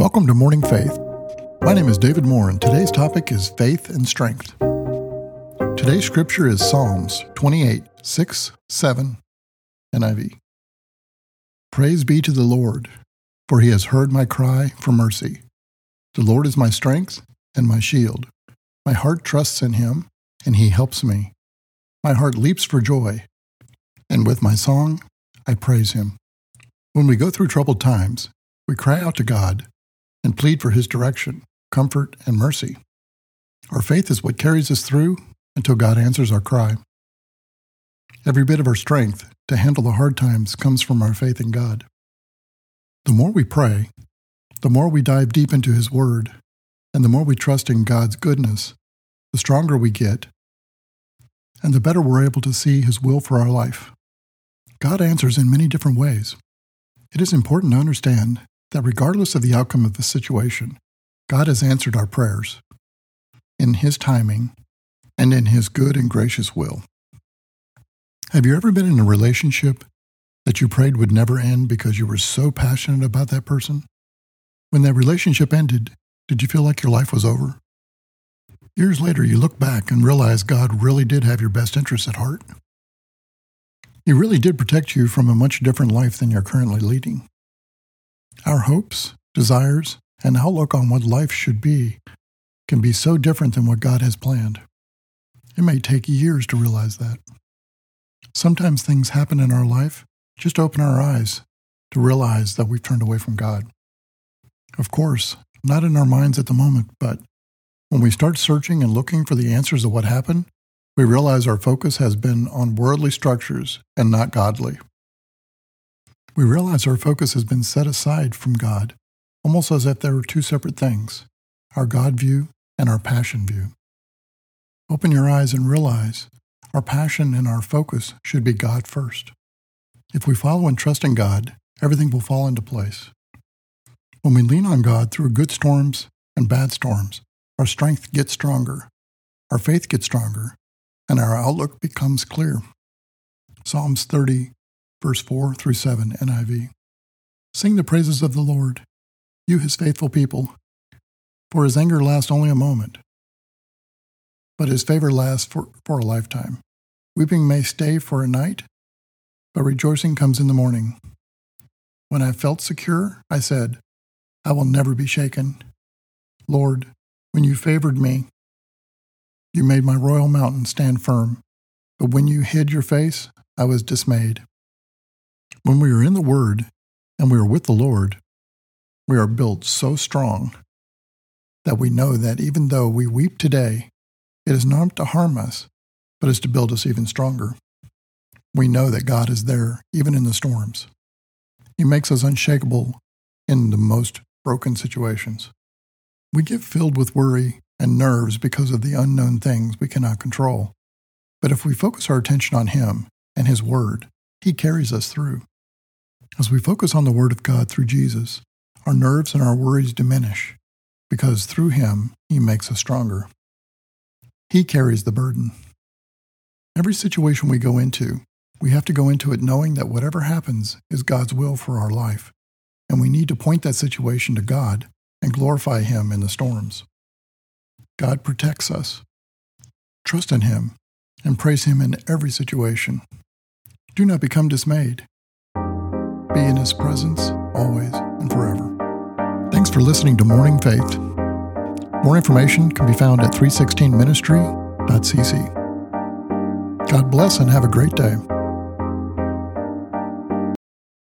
Welcome to Morning Faith. My name is David Moore, and today's topic is faith and strength. Today's scripture is Psalms 28 6, 7, NIV. Praise be to the Lord, for he has heard my cry for mercy. The Lord is my strength and my shield. My heart trusts in him, and he helps me. My heart leaps for joy, and with my song, I praise him. When we go through troubled times, we cry out to God and plead for his direction, comfort, and mercy. Our faith is what carries us through until God answers our cry. Every bit of our strength to handle the hard times comes from our faith in God. The more we pray, the more we dive deep into His Word, and the more we trust in God's goodness, the stronger we get, and the better we're able to see His will for our life. God answers in many different ways. It is important to understand that regardless of the outcome of the situation, God has answered our prayers in His timing and in His good and gracious will. Have you ever been in a relationship that you prayed would never end because you were so passionate about that person? When that relationship ended, did you feel like your life was over? Years later, you look back and realize God really did have your best interests at heart. He really did protect you from a much different life than you're currently leading. Our hopes, desires, and outlook on what life should be can be so different than what God has planned. It may take years to realize that. Sometimes things happen in our life just open our eyes to realize that we've turned away from God. Of course, not in our minds at the moment, but when we start searching and looking for the answers of what happened, we realize our focus has been on worldly structures and not godly we realize our focus has been set aside from God, almost as if there were two separate things our God view and our passion view. Open your eyes and realize our passion and our focus should be God first. If we follow and trust in God, everything will fall into place. When we lean on God through good storms and bad storms, our strength gets stronger, our faith gets stronger, and our outlook becomes clear. Psalms 30, verse 4 through 7 NIV. Sing the praises of the Lord, you his faithful people, for his anger lasts only a moment, but his favor lasts for, for a lifetime. Weeping may stay for a night, but rejoicing comes in the morning. When I felt secure, I said, I will never be shaken. Lord, when you favored me, you made my royal mountain stand firm. But when you hid your face, I was dismayed. When we are in the Word and we are with the Lord, we are built so strong that we know that even though we weep today, it is not to harm us, but is to build us even stronger. We know that God is there even in the storms. He makes us unshakable in the most broken situations. We get filled with worry and nerves because of the unknown things we cannot control. But if we focus our attention on Him and His Word, He carries us through. As we focus on the Word of God through Jesus, our nerves and our worries diminish because through Him, He makes us stronger. He carries the burden. Every situation we go into, we have to go into it knowing that whatever happens is God's will for our life, and we need to point that situation to God and glorify Him in the storms. God protects us. Trust in Him and praise Him in every situation. Do not become dismayed be in His presence always and forever. Thanks for listening to Morning Faith. More information can be found at 316ministry.cc. God bless and have a great day.